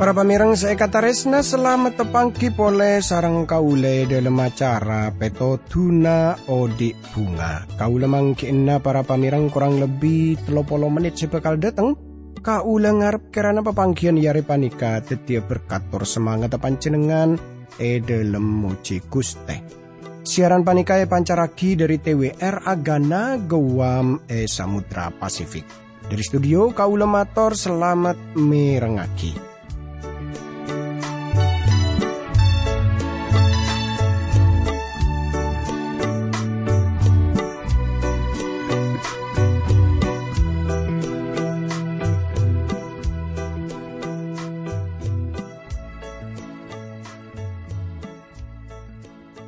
Para pamirang saya kata resna selamat tepangki pole sarang kaule dalam acara peto tuna odik bunga. Kaule mangkina para pamirang kurang lebih telopolo menit sebekal datang. Kaule ngarep kerana pepangkian yari panika tetia berkator semangat pancenengan e dalam muci guste. Siaran panika e pancaraki dari TWR Agana Gowam e Samudra Pasifik. Dari studio kaule mator selamat merengaki.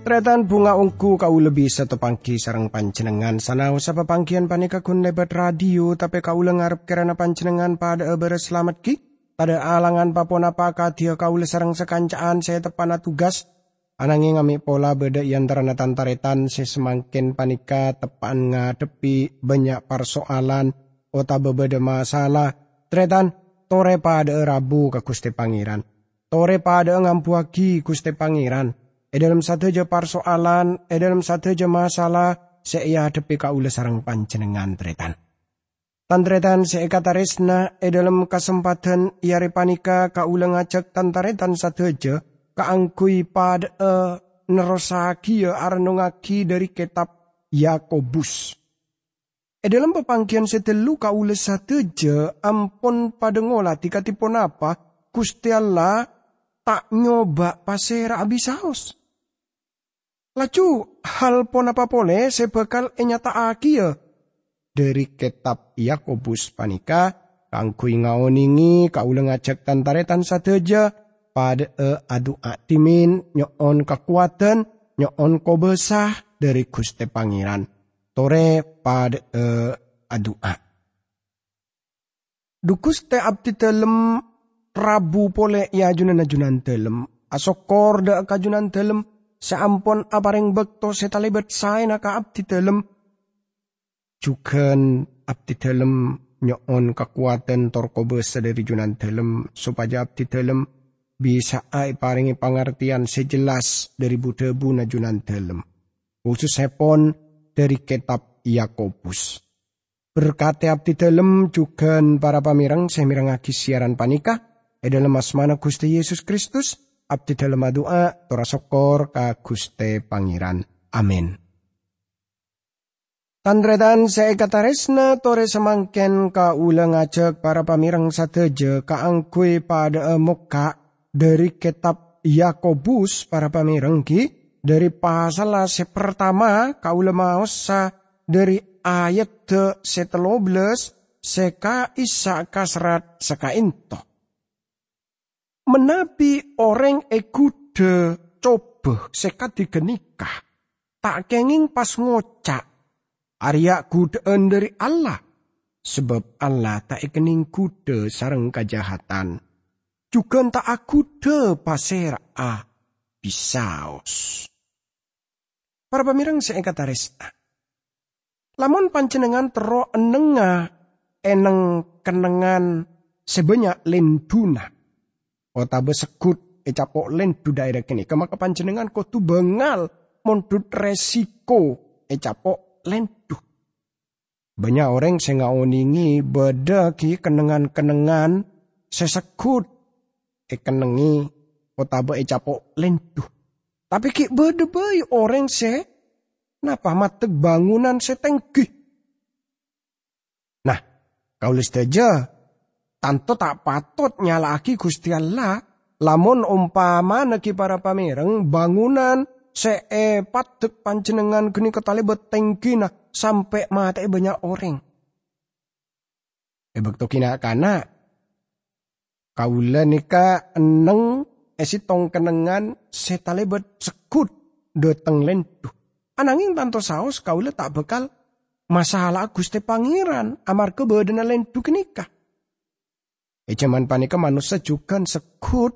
Tretan bunga ungku kau lebih satu pangki sarang pancenengan sana usah pangkian panika kun lebat radio tapi kau lengar kerana pancenengan pada eber selamat ki? Pada alangan papon apa dia kau sarang sekancaan saya tepana tugas? Anangi ngami pola beda yang terana tantaretan saya semakin panika tepan ngadepi banyak persoalan. Ota bebeda masalah. Tretan tore pada rabu ke kuste pangeran. Tore pada ngampuaki kuste pangeran E dalam satu je persoalan, e dalam satu je masalah, saya hadapi kaula sarang panjenengan tretan. Tantretan saya kata resna, e dalam kesempatan iare panika kaula ngajak tantaretan satu je, kaangkui pada e nerosaki arnongaki dari kitab Yakobus. E dalam pepangkian setelu kaula satu je, ampun ngolah tikatipun apa, Gusti Allah tak nyoba pasera abisaos. Laju hal pon apa pole sebekal enyata ya. Dari kitab Yakobus panika kangkui ngaoningi kaula ngajak tantaretan sateja pada e adu aktimin nyon kekuatan nyon kobesah dari Gusti Pangeran. Tore pada e adu a. Dukus te abdi telem rabu pole ya junan ajunan telem asokor da kajunan telem Seampun aparing bekto setalibet saya naka abdi dalam. Jugan abdi dalam nyoon kekuatan torko dari junan dalam supaya abdi dalam bisa ai paringi pengertian sejelas dari budebu na junan dalam. Khusus sepon dari kitab Yakobus. Berkati abdi dalam juga para pamirang semirang siaran panikah, e dalam asmana Gusti Yesus Kristus, abdi dalam doa tora sokor ka Guste Pangeran. Amin. Tandretan resna tore semangken ka ulang ajak para pamirang sateje angkui pada muka dari kitab Yakobus para pamirang ki dari pasal se pertama ulama osa dari ayat te setelobles seka isa kasrat seka into menabi orang ekude coba sekat digenikah tak kenging pas ngocak. Arya kudeen dari Allah sebab Allah tak ikening kude sarang kejahatan. Juga tak aku de pasera a bisaos. Para pemirang saya kata resna lamun pancenengan tero enenga eneng kenengan sebanyak lenduna Otabe sekut ecapok len du daerah kini. Kema kepanjenengan tu bengal mondut resiko ecapok len du. Banyak orang sing ngaoningi beda ki kenengan-kenengan sesekut e kenengi otabe ecapok len du. Tapi ki bayi orang se napa matek bangunan setenggi. Nah, kau list aja Tanto tak patut nyalaki Gusti Allah lamun umpama neki para pamireng bangunan seepat dek panjenengan geni ketali betengkina sampai mati banyak orang. Ebek kina kana kaula nika eneng esi tong kenengan setale bet sekut dateng lendu. Ananging tanto saus kaula tak bekal masalah Gusti Pangeran amar kebedena lendu kenikah. Zaman panika manusia juga sekut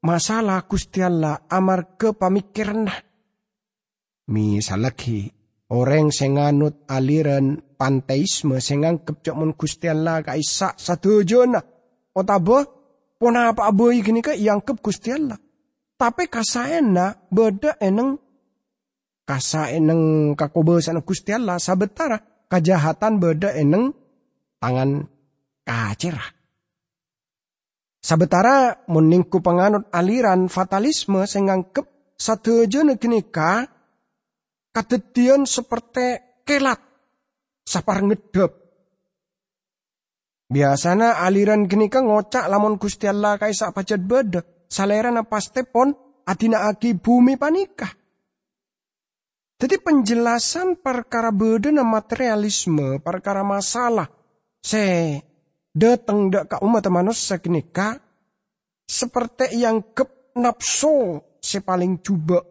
masalah Gusti Allah amar ke pamikiran Misalagi orang sing nganut aliran panteisme sing nganggep cok mun Gusti Allah kaisa sadojona. Otabo pona apa aboy gini ka iangkep Gusti Allah. Tapi kasaena beda eneng kasa eneng kakobesan Gusti sabetara kajahatan beda eneng tangan kacerah. Sabetara meningku penganut aliran fatalisme sing nganggep sadojona gini ka kadedian seperti kelat sapar ngedep. Biasanya aliran gini kan ngocak lamun Gusti Allah kai sak pacet beda. Salerana paste pon adina aki bumi panikah. Jadi penjelasan perkara beda materialisme, perkara masalah. Se datang dak ka umat manusia kini ka seperti yang kep nafsu se paling coba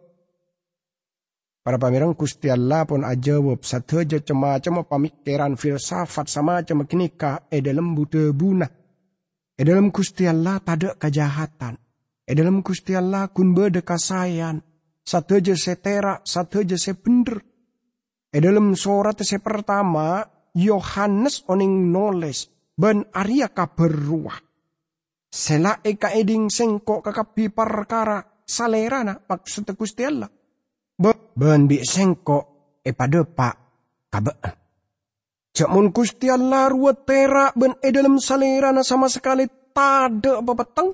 Para pamirang Gusti Allah pun ajawab sateja cema-cema pamikiran filsafat sama cema kenika e dalam buta buna. E dalam Gusti Allah tada kejahatan. E dalam Gusti Allah kun beda kasayan. Sateja setera, sateja se bener. E dalam surat se pertama, Yohanes oning noles ben Arya kabar ruah. Sela eka eding sengko kakapi perkara salerana maksud Gusti Allah ben bi sengko e pada pak kabaan. Cak mun kusti Allah ruwet terak ben e dalam salirana sama sekali tada apa peteng.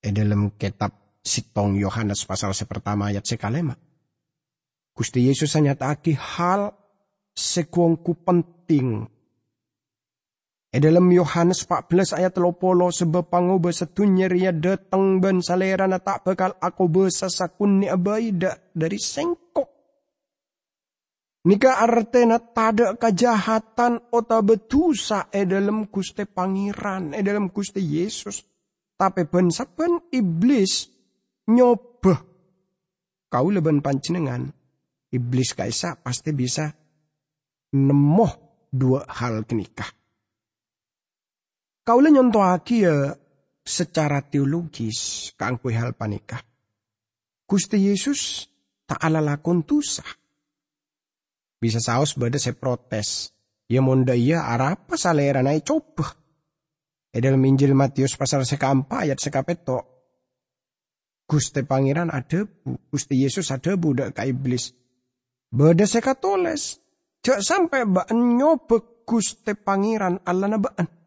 E dalam kitab Sitong Yohanes pasal sepertama ayat sekalema. Gusti Yesus hanya taki hal sekuangku penting E dalam Yohanes 14 ayat lopolo sebab pangoba setunya ria datang ban salera na tak bakal aku besasakun ni abaida dari sengkok. Nika artena tada kejahatan ota betusa e dalam kuste pangeran, e dalam kuste Yesus. Tapi ben saben iblis nyoba. Kau leben pancenengan. Iblis kaisa pasti bisa nemoh dua hal kenikah Kaulah nyontohaki ya secara teologis kangkui hal panikah. Gusti Yesus tak ala lakon tusah. Bisa saus bada saya protes. Ya monda iya arapa salera naik coba. Edel minjil Matius pasal sekampa ayat sekapeto. Gusti pangeran ada bu, Gusti Yesus ada budak ka iblis. Bada sekatoles. Cak sampai baan nyobek Gusti pangeran Allah na baan.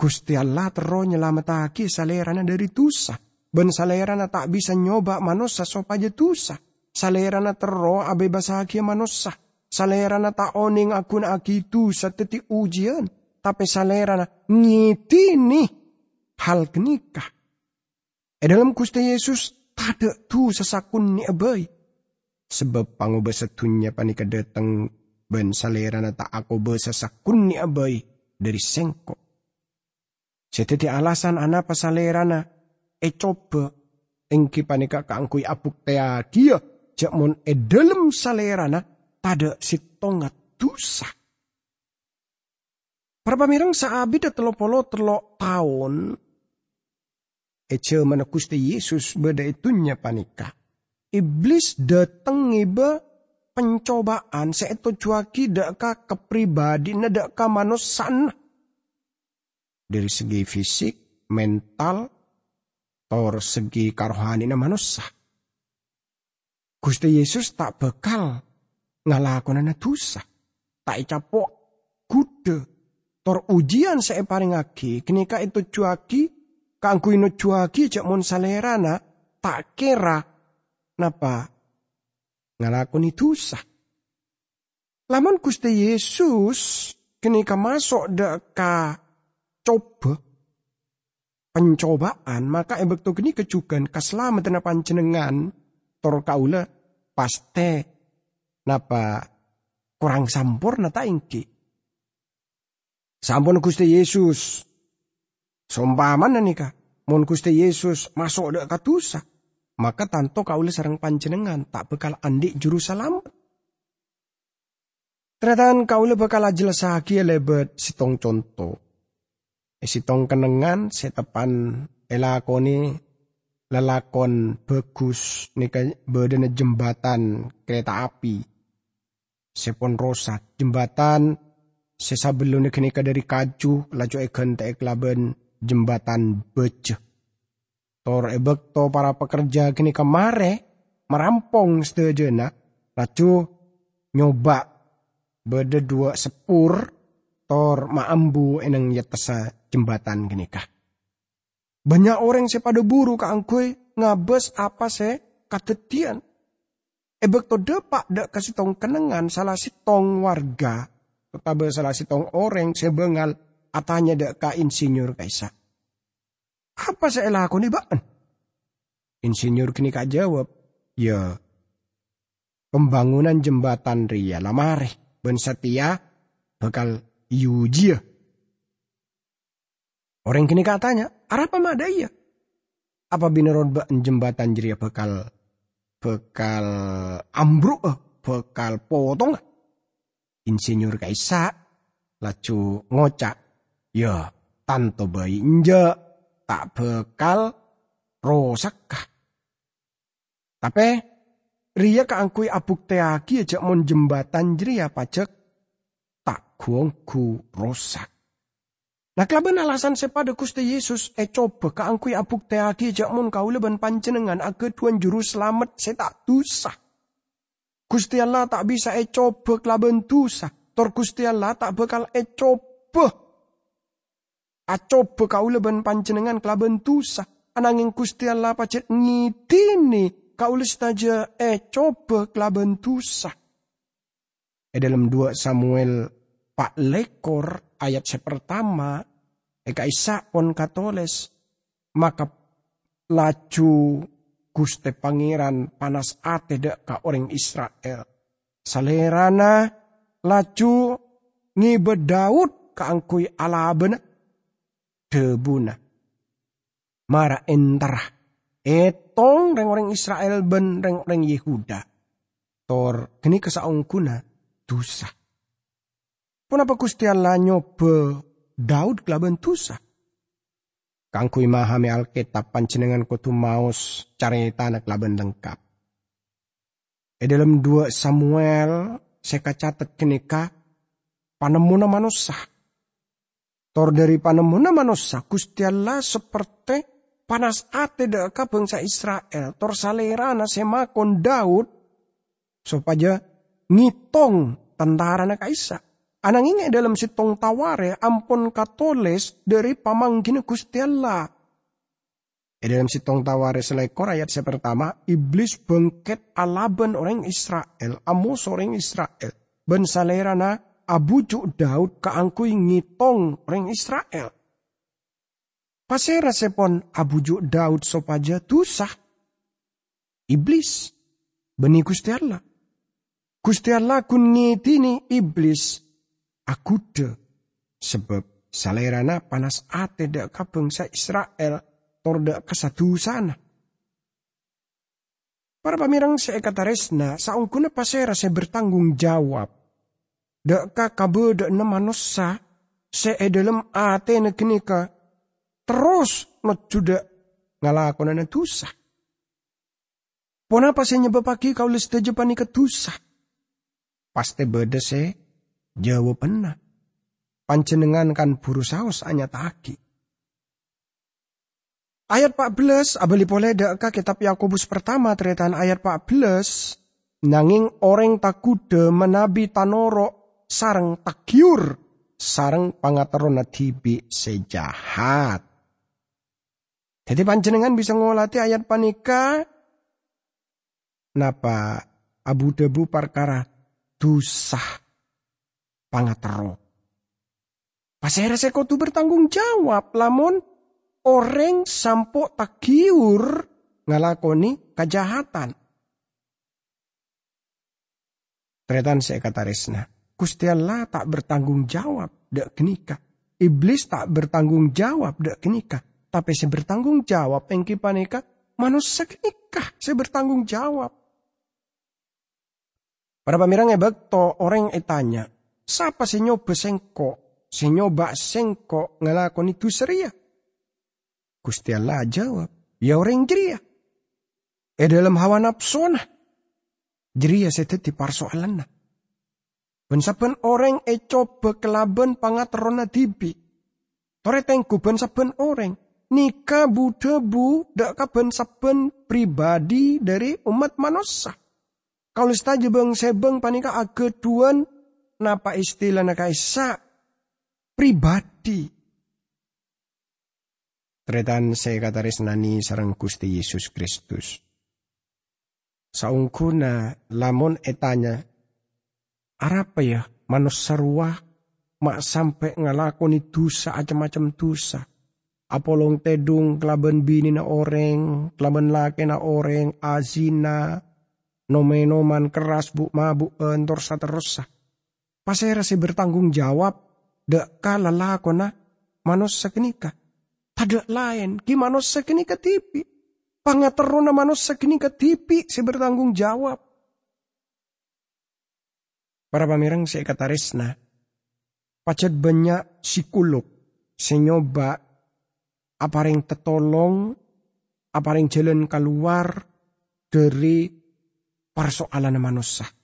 Gusti Allah tero nyelamatake salerana dari dosa. Ben salerana tak bisa nyoba manusia sopaja dosa. Salerana tero abe basaki manusia. Salerana tak oning akun aki dosa teti ujian. Tapi salerana ngitini hal kenikah. E dalam Gusti Yesus tada tu sesakun ni abai. Sebab pangoba setunya panika datang ben salerana tak aku besasakun ni abai dari sengkok Seteti alasan ana pasalerana e coba engki panika kangkui abuk tea dia mon e dalam salerana tada sitongat dosa. Para pamirang saabi da telopolo telo tahun Ece mana kusti Yesus beda itunya panika. Iblis datang iba pencobaan seeto cuaki daka kepribadi nadaka manusan dari segi fisik, mental, tor segi karohani na manusia. Gusti Yesus tak bekal ngalakon na dosa. Tak capok kude. Tor ujian saya paling aki, kenika itu cuaki, kangku ino cuaki cak mon salerana, tak kira napa ngalakoni dosa. Lamun Gusti Yesus kenika masuk deka coba pencobaan maka ebek to geni kejugan keselamatan panjenengan tor kaula paste napa kurang sampurna ta ingki? Sampun Gusti Yesus. Sompaman nika mun Gusti Yesus masuk dek katusa maka tanto kaula sarang panjenengan tak bekal andi juru salam Ternyata kaula bakal jelas lagi lebet sitong contoh. Esitong kenengan setepan elakoni lelakon bagus nika bedene jembatan kereta api. Sepon rosat jembatan sesabelum nika dari kaju laju te laben jembatan bece. Tor ebek to para pekerja kini kemare merampong sedejena laju nyoba bede dua sepur tor maambu eneng yetesa jembatan gini kah. Banyak orang se pada buru ka angkui ngabes apa se katetian. Ebek to depak dak kasih tong kenengan salah si tong warga. Tetapi salah si tong orang sebengal atanya dak ka insinyur kaisa. Apa saya lakukan baan? Insinyur kini kak jawab, ya pembangunan jembatan ria lamare ben setia bakal Yuji Orang kini katanya, mada iya? Apa bineron jembatan jeria bekal bekal ambruk eh, bekal potong Insinyur kaisa lacu ngocak, ya tanto bayi inja tak bekal rosak Tapi ria keangkui abuk teaki aja mon jembatan jeria pajak guangku rosak. Nah kelaban alasan sepada Gusti Yesus e coba kaangkui abuk teagi jak mun kau leban panjenengan aga tuan juru selamat saya tak dosa. Gusti Allah tak bisa e coba kelaban dosa. Tor Gusti Allah tak bakal e coba. A coba kau leban panjenengan kelaban dosa. Ananging Gusti Allah pacet ngidini kau saja e coba kelaban dosa. E dalam dua Samuel pak lekor ayat sepertama eka isa pon katoles maka laju Guste Pangeran panas ate dek ka orang Israel. Salerana laju ngibe Daud angkui alabena debuna. Mara entarah. Etong reng orang Israel ben reng orang Yehuda. Tor kini kesaung kuna dosa. Kenapa Gusti Allah nyoba Daud kelaban tusa? Kangkui mahami Alkitab panjenengan kutu maus carita anak kelaban lengkap. E dalam dua Samuel saya catat kenika panemuna manusia. Tor dari panemuna manusia Gusti Allah seperti panas ate deka bangsa Israel. Tor salerana semakon Daud supaya ngitong tentara nak Isa. Ananging dalam sitong taware ampun katoles dari pamanggin Gusti Allah. E dalam sitong taware selekor ayat saya pertama, iblis bengket alaban orang Israel, amos orang Israel. Ben salerana abujuk Daud keangkui ngitong orang Israel. Pasera sepon abujuk Daud sopaja tusah. Iblis. Beni Gusti Allah. Gusti Allah kun ngitini iblis akude sebab salerana panas ate dak ka bangsa Israel tor dak kesatu sana. Para pamirang seekataresna saungkuna pasera se bertanggung jawab. Dak ka kabe dak na manusia se dalam ate terus not juda ngalakonan dosa. Pona pas nyebabaki kau les tejepani ketusa. Paste beda se Jawabanna. Panjenengan kan buru saus anya taki. Ayat 14, abali boleh deka kitab Yakobus pertama teritan ayat 14. Nanging orang takude menabi tanoro sarang takyur sarang pangaterona tibi sejahat. Jadi panjenengan bisa ngolati ayat panika. Napa abu debu perkara dusah pangatero. Pasera tu bertanggung jawab lamun orang sampo takiur ngalakoni kejahatan. Tretan saya kata resna. Gusti Allah tak bertanggung jawab dek kenika. Iblis tak bertanggung jawab dek kenika. Tapi saya bertanggung jawab engki panika manusia kenika. Saya bertanggung jawab. Para pamirang ebek to orang etanya. Sapa si nyoba sengko? Si nyoba sengko ngelakon itu seria. Gusti Allah jawab. ya orang jeria. E dalam hawa nafsu na. Jeria seteti parsoalan na. Ben orang e coba kelaban pangaterona dibi. Tore tengku ben saben orang. Nika budebu dak kaben saben pribadi dari umat manusia. Kalau saja bang sebeng panika ageduan napa istilah nakaisa pribadi. Tretan saya kata resnani sarang Gusti Yesus Kristus. Saungkuna lamun etanya, apa ya manusia ruah mak sampai ngelakoni dosa macam-macam dosa. Apolong tedung kelaban bini na oreng, kelaban laki na oreng, azina, nomenoman keras bu mabuk entor saterosa. Pasera si bertanggung jawab Dek kala lakona manusia kenika. Tada lain ki manusia kenika tipi. Manusia kenika tipi si bertanggung jawab. Para pamirang si katarisna. Pacet banyak psikolog. Senyoba aparing tetolong, aparing jalan keluar dari persoalan manusia.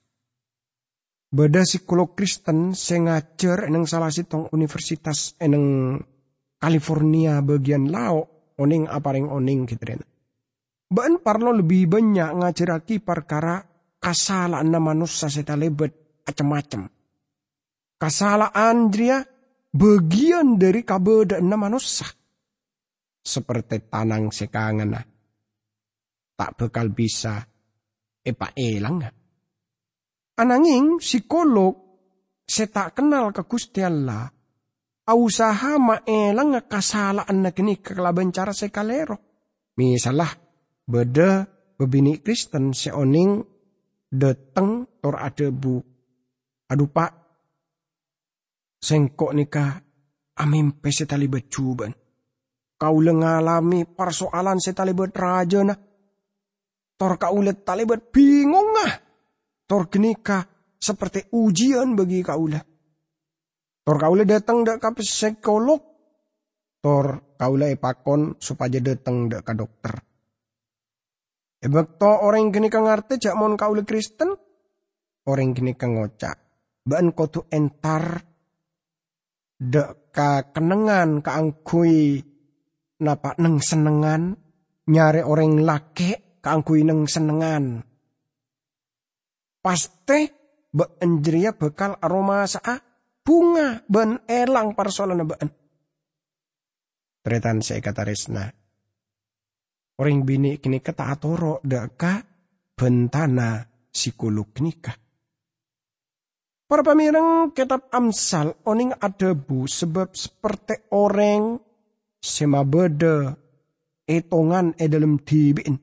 Beda psikolog Kristen saya ngajar eneng salah sitong universitas eneng California bagian lao oning aparing oning gitu rena. Bahan parlo lebih banyak ngajaraki perkara kasalaan manusia seta lebet macam-macam. Kasalaan dia bagian dari kabedaan manusia. Seperti tanang sekangan tak bakal bisa epa elang Ananging psikolog tak kenal ke Gusti Allah. Ausaha maelang kasalaan na kini kekelaban cara sekalero. Misalah beda bebini Kristen seoning deteng tor ada bu. Aduh pak, sengkok nikah amin pese tali becuban. Kau lengalami persoalan setali raja na. Tor kau let tali bingung ah Tor genika seperti ujian bagi kaula. Tor kaula datang dak ka psikolog. Tor kaula epakon supaya datang dak ka dokter. Ebek to orang gini kang ngerti jak mon kaula Kristen. Orang gini kang ngocak. Ban kotu entar dak ka kenengan ka angkui napa neng senengan nyare orang lake ka angkui neng senengan pasti beenjria bekal aroma saa bunga ben elang parsolan ben. Tretan saya kata resna. Orang bini kini kata atoro deka bentana psikolog nikah. Para pamirang kitab Amsal oning ada bu sebab seperti orang sema beda etongan e dalam dibin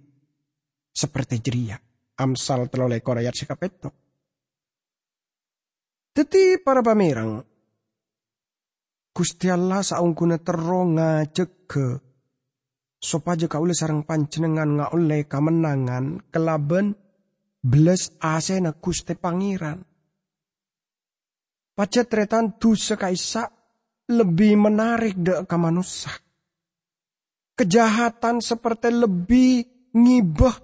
seperti jeria. Amsal telo lekor ayat sekapeto. Teti para pamirang, Gusti Allah saungkuna terong ngajeke sopaja kaule sarang panjenengan nga oleh kamenangan kelaben beles asena Gusti Pangeran. Pacet tretan dosa kaisa lebih menarik dek ke manusia. Kejahatan seperti lebih ngibah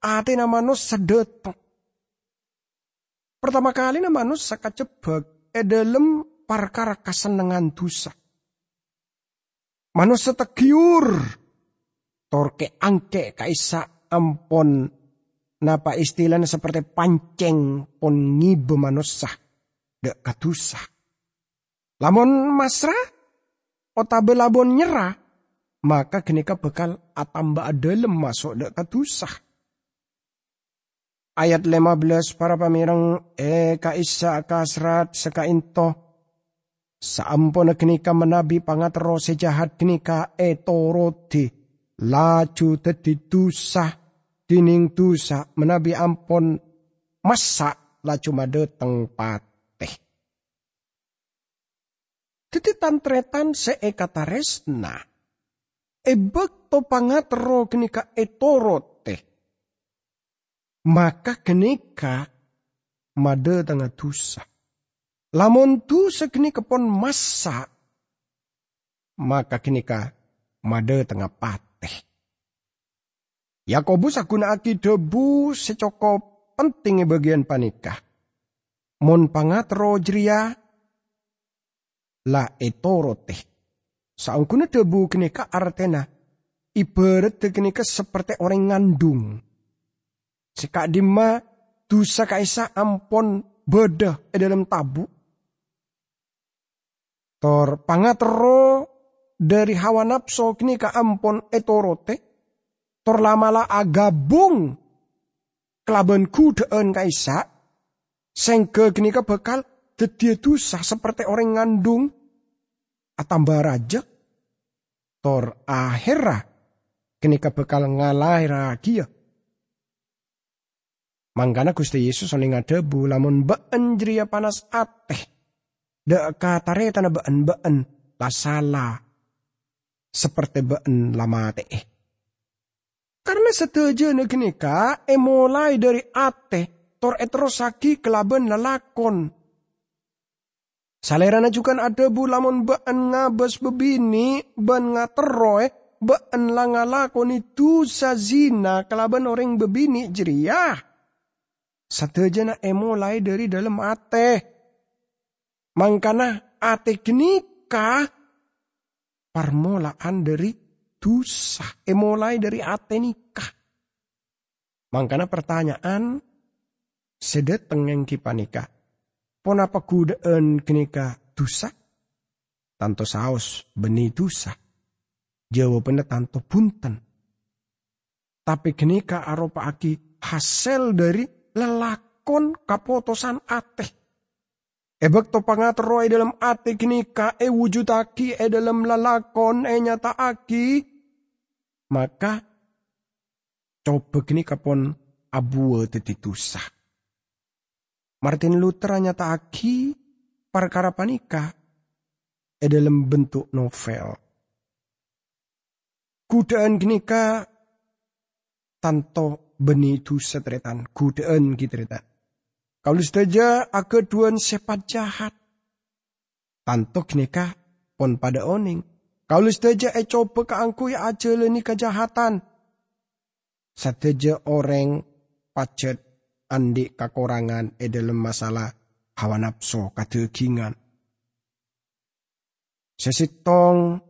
ate na manus sedeteng. Pertama kali na manus sakacebek e dalam parkara kasenengan dosa. Manus setegiur torke angke kaisa ampon napa istilahnya seperti panceng pon ngibe manusia dek katusa. Lamun masra otabe labon nyerah maka genika bekal atamba adalem masuk dek katusah ayat 15 para pamirang e kaisa kasrat sekainto saampun kenika menabi pangatro sejahat kenika e toroti laju tedi dusa dining dusa menabi ampon. Masa laju madeteng pateh. Titi tantretan seekata resna. Ebek to pangatro kenika etorot maka genika made tengah dosa. Lamun dosa genika pon masa, maka genika made tengah pateh. Yakobus aki debu secoko pentingnya bagian panikah. Mon pangatro jria la etoro teh. Saungkuna debu kenika artena ibarat kenika seperti orang ngandung. Sekak dima dosa kaisa ampon bedah e dalam tabu. Tor pangatro dari hawa nafsu kini ka ampon etorote torlamala agabung kelaban kudaan kaisa sengke kini ka bekal dedia dosa seperti orang ngandung atamba raja tor akhirah kini ka bekal ngalai ragia Mangkana Gusti Yesus oning debu lamun been jeria panas ateh. Dek katare tanah been been la salah seperti ben lama teh. Karena setuju ka e mulai dari ate tor etrosaki kelaben lalakon. Salerana juga ada bu lamun ben ngabes bebini ben ngateroe ben langalakon itu sazina kelaben orang bebini jeriah. Setuju e mulai dari dalam ate. Mangkana ate genika permulaan dari dosa. E mulai dari ate nikah. Mangkana pertanyaan sedet tengeng kipanika. Ponapa kudaan kenika dosa? Tanto saus benih dosa. Jawabannya tanto punten. Tapi kenika aropa aki hasil dari lelakon kapotosan ateh Ebek to pangatro e dalam ati kini ka e wujudaki e dalam lalakon e nyata aki. Maka coba kini kapon abu tusah. Martin Luther nyata aki perkara panika e dalam bentuk novel. Kudaan kini ka tanto benih tu setretan. Kudaan kitretan. Kalau saja duan sepat jahat. Tantok nikah pon pada oning. Kalau saja e coba ke angku ya aja leni kejahatan. Sateja orang pacet andi kakorangan e dalam masalah hawa nafsu kategingan. Sesitong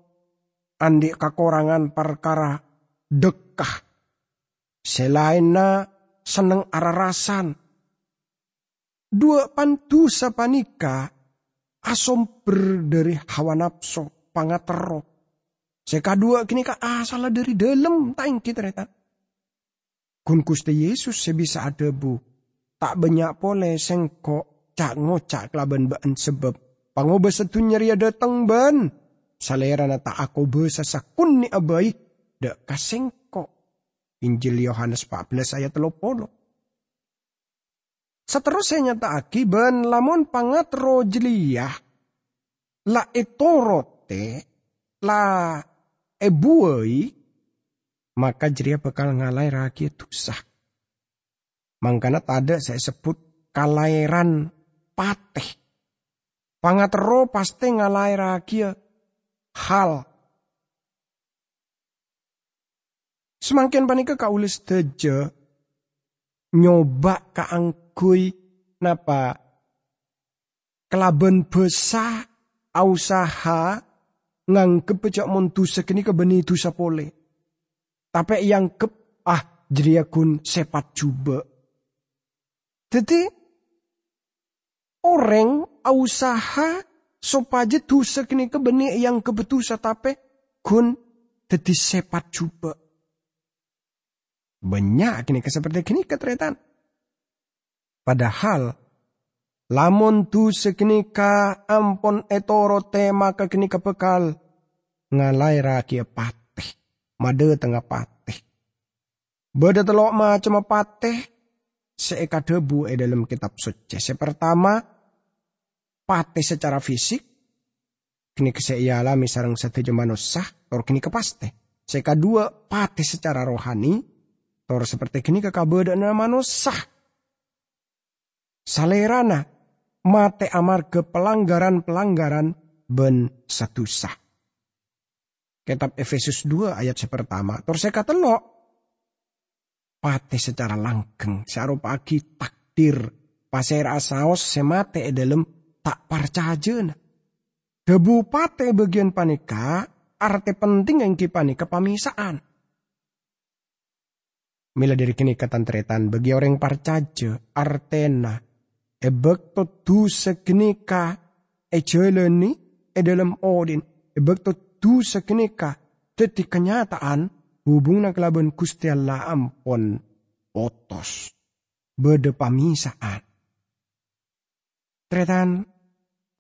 andi kakorangan perkara dekah. Selainnya seneng ararasan Dua pantu sapanika asomber dari hawa nafsu pangatero. Seka dua kini ka asal dari dalam taing kita reta. Kun kusti Yesus sebisa ada bu. Tak banyak pole sengko cak ngocak kelaban baan sebab. Pangoba setu nyeri datang ban. Salera na tak aku besa sakun ni abai. Dek kasengko. Injil Yohanes 14 ayat 30. Seterusnya nyata ben lamun pangat rojliyah la etorote la ebuai maka jeria bakal ngalai rakyat tusah. Mangkana tada saya sebut kalairan pateh. Pangatero pasti ngalai rakyat hal. Semakin panika kaulis teja nyoba kaangkui napa kelaben besa usaha nganggep montu sekini kebeni itu sapole. Tapi yang kep ah jadi akun sepat coba. Jadi orang usaha sopaje tu sekini kebeni yang kebetusa tapi kun jadi sepat coba. Banyak kini seperti kini ketretan. Padahal lamun tu sekenika ampon etoro tema ke kini kepekal ngalai rakia pateh made tengah pateh. Beda telok macam pateh seeka debu e dalam kitab suci. Yang pertama secara fisik kini alami sarang satu manusia atau kini kepaste. Seka dua pateh secara rohani Tor seperti kini nama manusia. Salerana mate amar ke pelanggaran-pelanggaran ben satu sah. Kitab Efesus 2 ayat pertama. Tor saya lo. pate secara langgeng pagi takdir pasir asaos semate e dalam tak parcajena. Debu pate bagian panika arte penting yang panika pamisaan. Mila dari kini ketantretan bagi orang parcaje artena ebek to tu sekenika e jeleni e dalam odin ebek to tu sekenika teti kenyataan hubung na kelaban Gusti Allah ampon otos bede pamisaan. Tretan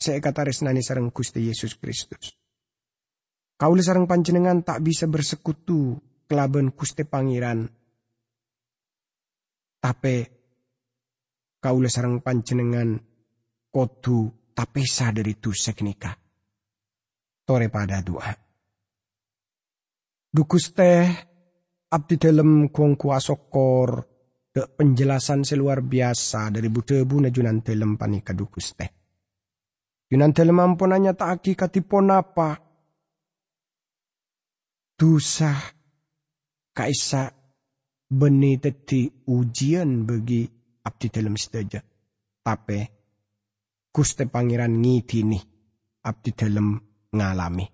saya kata resnani sarang Gusti Yesus Kristus. Kauli sarang panjenengan tak bisa bersekutu kelaban Gusti Pangeran. Tapi kauli sarang panjenengan kodu tapesa dari tu seknika. Tore pada doa. Dukus teh abdi dalam kuang kuasokor penjelasan seluar biasa dari budebu najunan dalam panika dukus teh. Yunan dalam ampunannya tak aki katipon apa. Dosa kaisa beni teti ujian bagi abdi dalam sedaja. Tapi Guste Pangeran ngitini abdi dalam ngalami.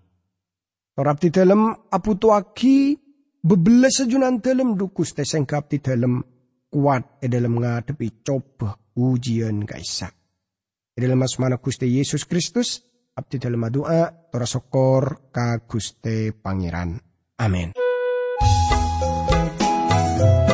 Ora abdi dalem aputuaki bebeles sejunan dalem dukus teseng abdi dalem kuat e dalem ngadepi coba ujian kaisa. E dalem asmana Gusti Yesus Kristus abdi dalem doa tora sokor ka Guste Pangeran. Amin. Si bagus